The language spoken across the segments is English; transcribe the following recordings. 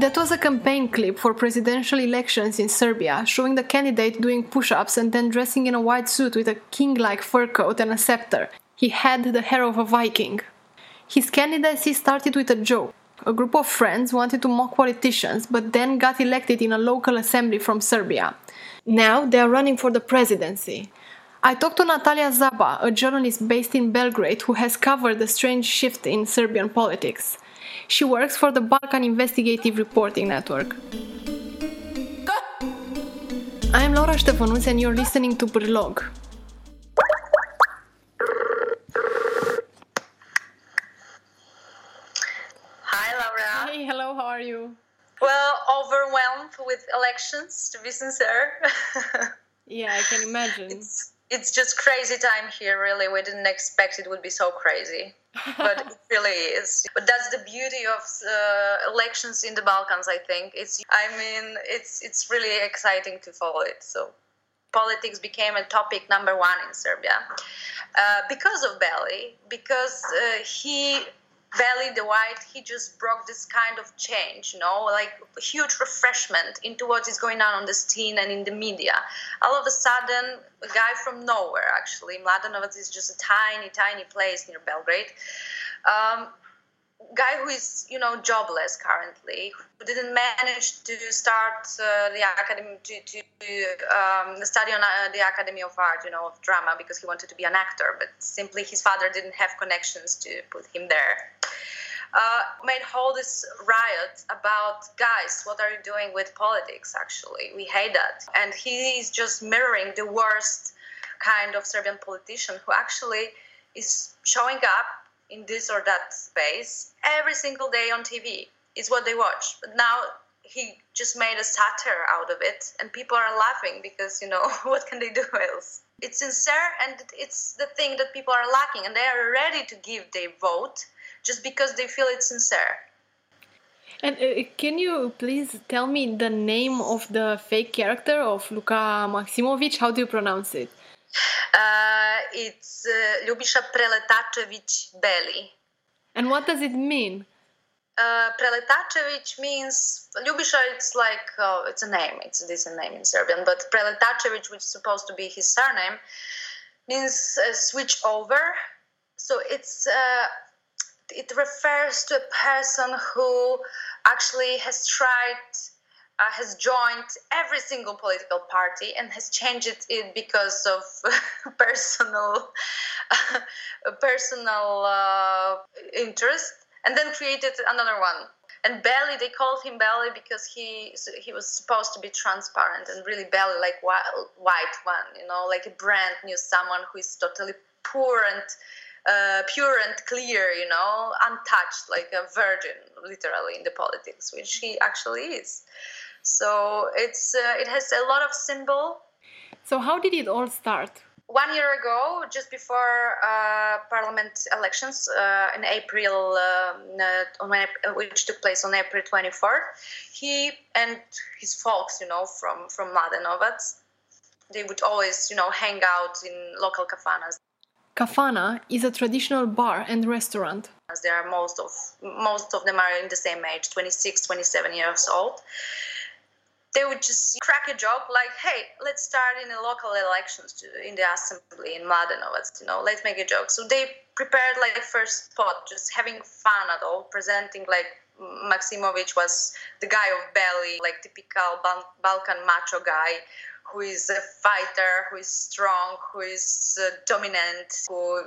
That was a campaign clip for presidential elections in Serbia, showing the candidate doing push ups and then dressing in a white suit with a king like fur coat and a scepter. He had the hair of a Viking. His candidacy started with a joke. A group of friends wanted to mock politicians, but then got elected in a local assembly from Serbia. Now they are running for the presidency. I talked to Natalia Zaba, a journalist based in Belgrade who has covered the strange shift in Serbian politics. She works for the Balkan Investigative Reporting Network. I am Laura Ștefănuț and you're listening to Brlog. Hi, Laura. Hey, hello, how are you? Well, overwhelmed with elections, to be sincere. Yeah, I can imagine. it's it's just crazy time here. Really, we didn't expect it would be so crazy, but it really is. But that's the beauty of uh, elections in the Balkans. I think it's. I mean, it's it's really exciting to follow it. So, politics became a topic number one in Serbia uh, because of Beli, because uh, he Beli the White, he just brought this kind of change, you know, like huge refreshment into what is going on on the scene and in the media. All of a sudden, a guy from nowhere, actually, Mladenovac is just a tiny, tiny place near Belgrade. Um, guy who is you know jobless currently who didn't manage to start uh, the academy to, to um, study on uh, the academy of art you know of drama because he wanted to be an actor but simply his father didn't have connections to put him there. Uh, made all this riot about guys what are you doing with politics actually? We hate that. And he is just mirroring the worst kind of serbian politician who actually is showing up in this or that space every single day on TV. Is what they watch. But now he just made a satire out of it, and people are laughing because you know what can they do else? It's sincere, and it's the thing that people are lacking, and they are ready to give their vote just because they feel it's sincere. And uh, can you please tell me the name of the fake character of Luka Maximovic? How do you pronounce it? Uh, it's uh, Ljubisha Preletačević Beli. And what does it mean? Uh, Preletačević means Ljubisha. It's like oh, it's a name. It's a decent name in Serbian. But Preletačević, which is supposed to be his surname, means uh, switch over. So it's uh, it refers to a person who actually has tried uh, has joined every single political party and has changed it because of personal personal uh, interest and then created another one and Beli they called him Beli because he he was supposed to be transparent and really beli like white one you know like a brand new someone who is totally poor and uh, pure and clear, you know, untouched, like a virgin, literally in the politics, which he actually is. So it's uh, it has a lot of symbol. So how did it all start? One year ago, just before uh, parliament elections uh, in April, um, uh, which took place on April 24th, he and his folks, you know, from from Mladenovac, they would always, you know, hang out in local kafanas. Kafana is a traditional bar and restaurant. There are most of most of them are in the same age, 26, 27 years old they would just crack a joke like, "Hey, let's start in the local elections to, in the assembly in Mladenovac. You know, let's make a joke." So they prepared like the first spot, just having fun at all, presenting like Maximovic was the guy of Beli, like typical Balkan macho guy who is a fighter, who is strong, who is uh, dominant. Who,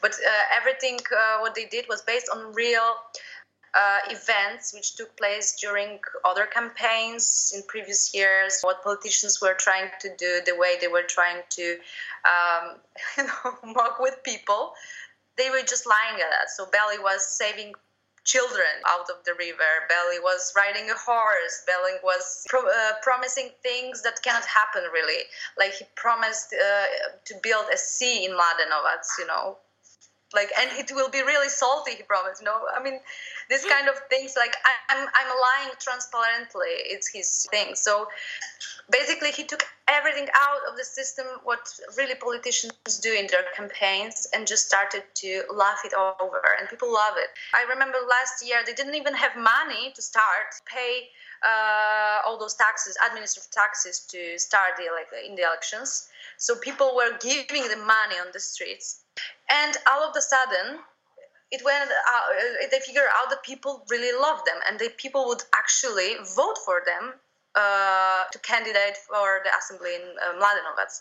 but uh, everything uh, what they did was based on real uh, events which took place during other campaigns in previous years, what politicians were trying to do, the way they were trying to um, you know, mock with people. They were just lying at that. So Beli was saving children out of the river. Beli was riding a horse. Beli was pro- uh, promising things that cannot happen really. Like he promised uh, to build a sea in Mladenovac, you know, like and it will be really salty he promised no? I mean this kind of things like I, am I'm, I'm lying transparently it's his thing. So basically he took everything out of the system what really politicians do in their campaigns and just started to laugh it over and people love it. I remember last year they didn't even have money to start pay uh, all those taxes administrative taxes to start the like in the elections. So people were giving the money on the streets and all of a sudden it went out, they figured out that people really loved them and the people would actually vote for them uh, to candidate for the assembly in uh, Mladenovac.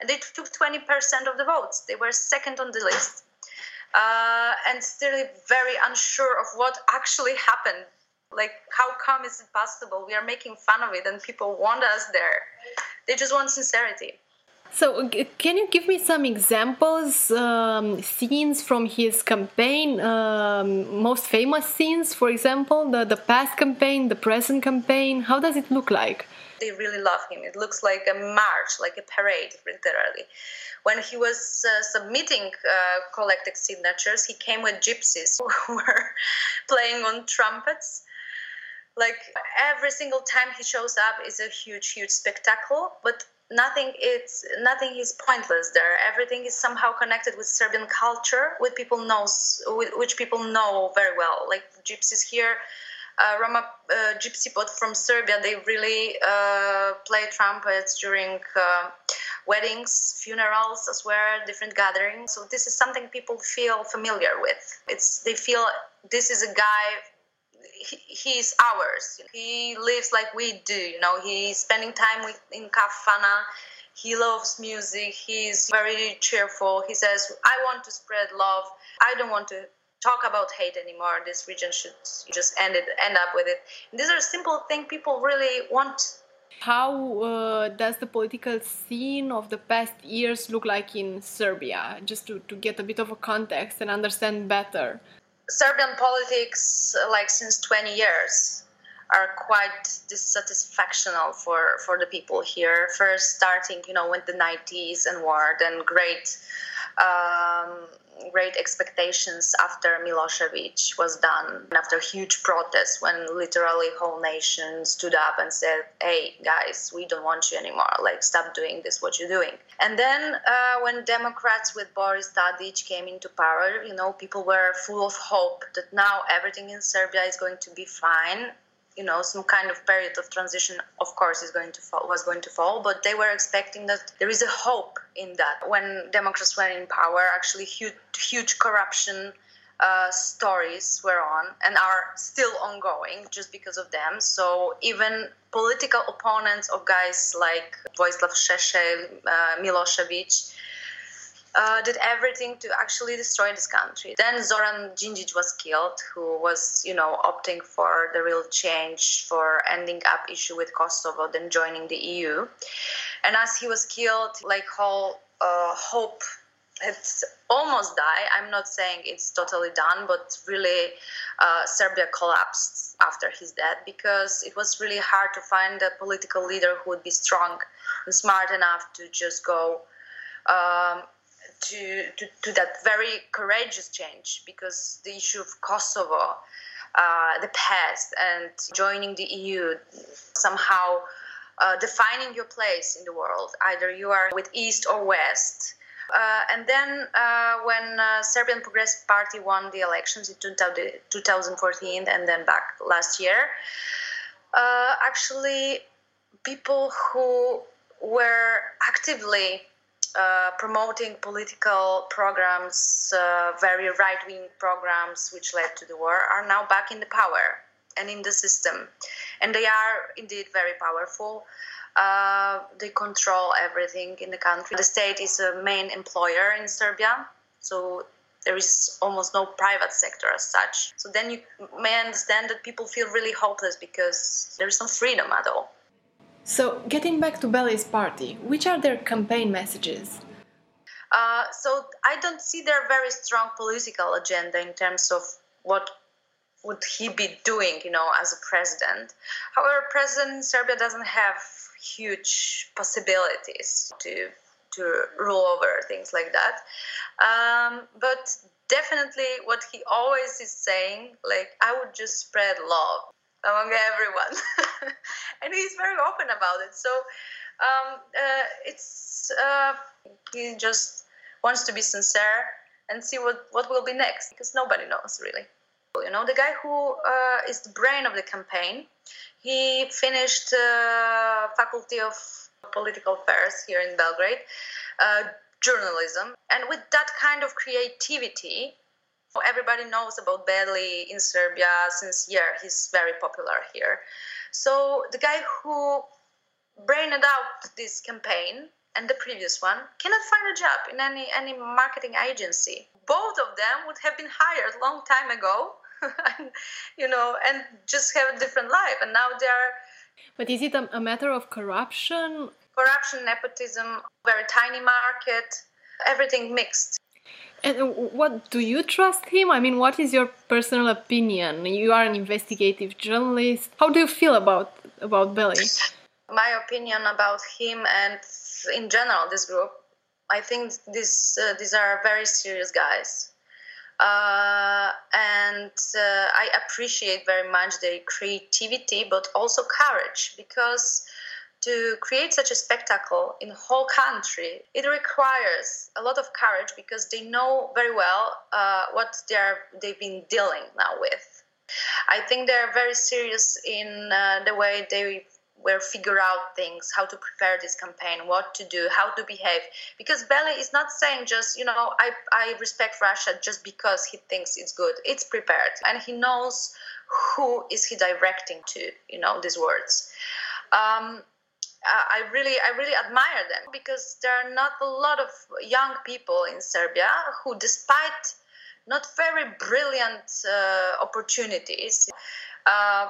And they took 20% of the votes. They were second on the list. Uh, and still very unsure of what actually happened. Like, how come is it possible? We are making fun of it and people want us there. They just want sincerity. So, can you give me some examples, um, scenes from his campaign, um, most famous scenes, for example, the, the past campaign, the present campaign? How does it look like? They really love him. It looks like a march, like a parade, literally. When he was uh, submitting uh, collected signatures, he came with gypsies who were playing on trumpets like every single time he shows up is a huge huge spectacle but nothing is nothing is pointless there everything is somehow connected with serbian culture with people knows which people know very well like gypsies here uh, Roma uh, gypsy pot from Serbia, they really uh, play trumpets during uh, weddings, funerals as well, different gatherings. So this is something people feel familiar with. It's they feel this is a guy he, he's ours. He lives like we do. You know, he's spending time with, in Kafana. He loves music. He's very cheerful. He says, "I want to spread love. I don't want to talk about hate anymore. This region should just end it, end up with it." And these are simple things people really want. How uh, does the political scene of the past years look like in Serbia? Just to, to get a bit of a context and understand better. Serbian politics, like since 20 years, are quite dissatisfactional for, for the people here. First, starting, you know, with the 90s and war, then great um, great expectations after Milosevic was done, after huge protests when literally whole nation stood up and said, "Hey guys, we don't want you anymore. Like, stop doing this. What you're doing." And then uh, when Democrats with Boris Tadic came into power, you know, people were full of hope that now everything in Serbia is going to be fine you know some kind of period of transition of course is going to fall was going to fall but they were expecting that there is a hope in that when democrats were in power actually huge huge corruption uh, stories were on and are still ongoing just because of them. So even political opponents of guys like Vojislav Šešelj, uh, Milosevic, uh, did everything to actually destroy this country. Then Zoran Djindjic was killed, who was, you know, opting for the real change, for ending up issue with Kosovo, then joining the EU. And as he was killed, like whole uh, hope it's almost died. I'm not saying it's totally done, but really, uh, Serbia collapsed after his death because it was really hard to find a political leader who would be strong and smart enough to just go um, to, to, to that very courageous change because the issue of Kosovo, uh, the past, and joining the EU somehow uh, defining your place in the world. Either you are with East or West. Uh, and then uh, when uh, Serbian Progressive Party won the elections in 2014 and then back last year, uh, actually people who were actively uh, promoting political programs, uh, very right wing programs which led to the war, are now back in the power and in the system. And they are indeed very powerful. Uh, they control everything in the country. The state is a main employer in Serbia, so there is almost no private sector as such. So then you may understand that people feel really hopeless because there is no freedom at all. So, getting back to Beli's party, which are their campaign messages? Uh, so, I don't see their very strong political agenda in terms of what would he be doing, you know, as a president. However, President Serbia doesn't have huge possibilities to to rule over things like that. Um, but definitely, what he always is saying, like, I would just spread love among everyone. And he's very open about it. So Um, uh, it's uh, he just wants to be sincere and see what, what will be next because nobody knows really. You know, the guy who uh, is the brain of the campaign, he finished uh, Faculty of Political Affairs here in Belgrade, uh, journalism, and with that kind of creativity, everybody knows about Beli in Serbia since year. He's very popular here. So the guy who brained out this campaign and the previous one cannot find a job in any any marketing agency. Both of them would have been hired long time ago, and, you know, and just have a different life. And now they're. But is it a, a matter of corruption? Corruption, nepotism, very tiny market, everything mixed. And what do you trust him? I mean, what is your personal opinion? You are an investigative journalist. How do you feel about about Beli? My opinion about him and in general this group, I think this uh, these are very serious guys, uh, and uh, I appreciate very much their creativity, but also courage because to create such a spectacle in the whole country, it requires a lot of courage because they know very well uh, what they're they've been dealing now with. I think they're very serious in uh, the way they were figure out things, how to prepare this campaign, what to do, how to behave. Because Beli is not saying just, you know, I, I respect Russia just because he thinks it's good. It's prepared. And he knows who is he directing to, you know, these words. Um, I really, I really admire them because there are not a lot of young people in Serbia who, despite not very brilliant uh, opportunities, uh,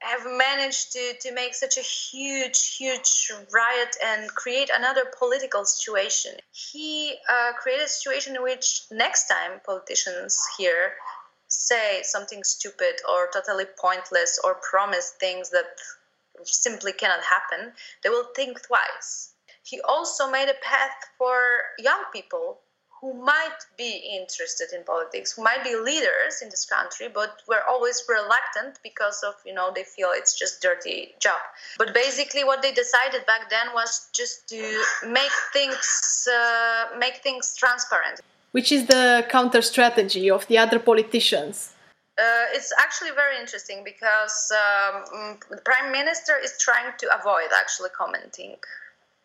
have managed to, to make such a huge, huge riot and create another political situation. He uh, created a situation in which next time politicians here say something stupid or totally pointless or promise things that simply cannot happen, they will think twice. He also made a path for young people who might be interested in politics, who might be leaders in this country, but were always reluctant because of, you know, they feel it's just dirty job. But basically, what they decided back then was just to make things uh, make things transparent. Which is the counter strategy of the other politicians. Uh, it's actually very interesting because um, mm, the prime minister is trying to avoid actually commenting.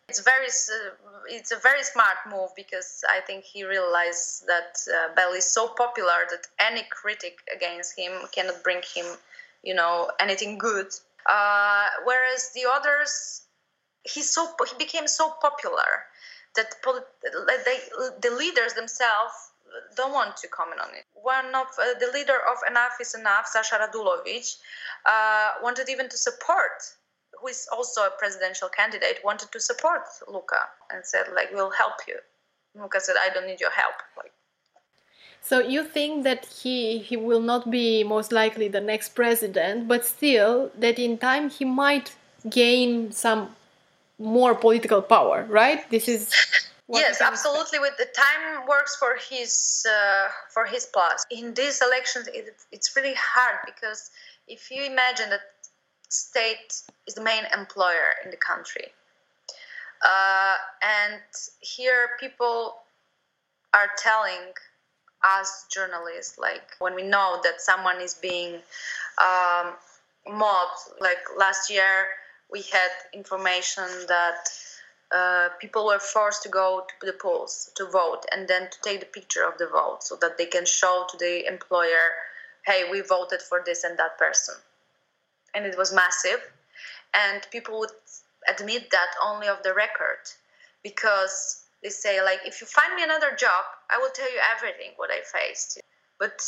It's very, uh, it's a very smart move because I think he realized that uh, Bell is so popular that any critic against him cannot bring him, you know, anything good. Uh, whereas the others, he's so he became so popular that they, the leaders themselves don't want to comment on it. One of uh, the leader of Enough is Enough, Sasha Radulovic, uh, wanted even to support, who is also a presidential candidate, wanted to support Luka and said like, "We'll help you." Luka said, "I don't need your help." Like. So you think that he he will not be most likely the next president, but still that in time he might gain some more political power, right? This is yes absolutely with the time works for his uh, for his plus. In these elections it, it's really hard because if you imagine that state is the main employer in the country uh, and here people are telling us journalists like when we know that someone is being um, mobbed like last year we had information that uh, people were forced to go to the polls to vote and then to take the picture of the vote so that they can show to the employer, hey, we voted for this and that person. And it was massive. And people would admit that only of the record because they say, like, if you find me another job, I will tell you everything what I faced. But,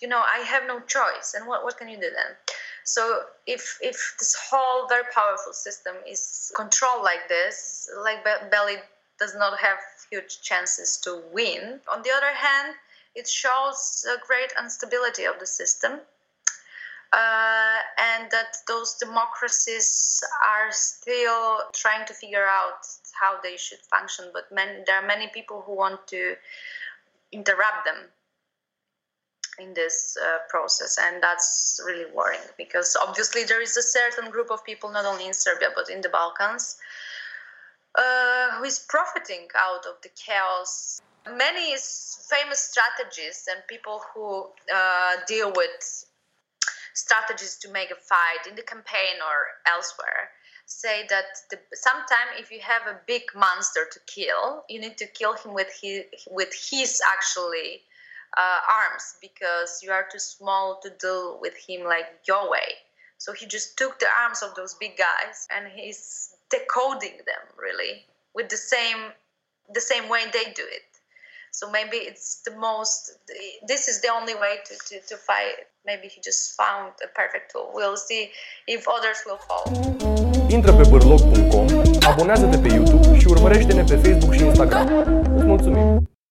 you know, I have no choice. And what, what can you do then? So if if this whole very powerful system is controlled like this, like Beli does not have huge chances to win. On the other hand, it shows a great instability of the system. Uh, and that those democracies are still trying to figure out how they should function, but many, there are many people who want to interrupt them in this uh, process and that's really worrying because obviously there is a certain group of people not only in serbia but in the balkans uh, who is profiting out of the chaos. Many famous strategists and people who uh, deal with strategies to make a fight in the campaign or elsewhere say that the, sometimes if you have a big monster to kill, you need to kill him with his, with his actually uh, arms because you are too small to deal with him like your way. So he just took the arms of those big guys and he's decoding them really with the same the same way they do it. So maybe it's the most. This is the only way to, to, to fight. Maybe he just found a perfect tool. We'll see if others will follow. Intră pe bârloc.com, abonează-te pe YouTube și urmărește-ne pe Facebook și Instagram. Îți mulțumim!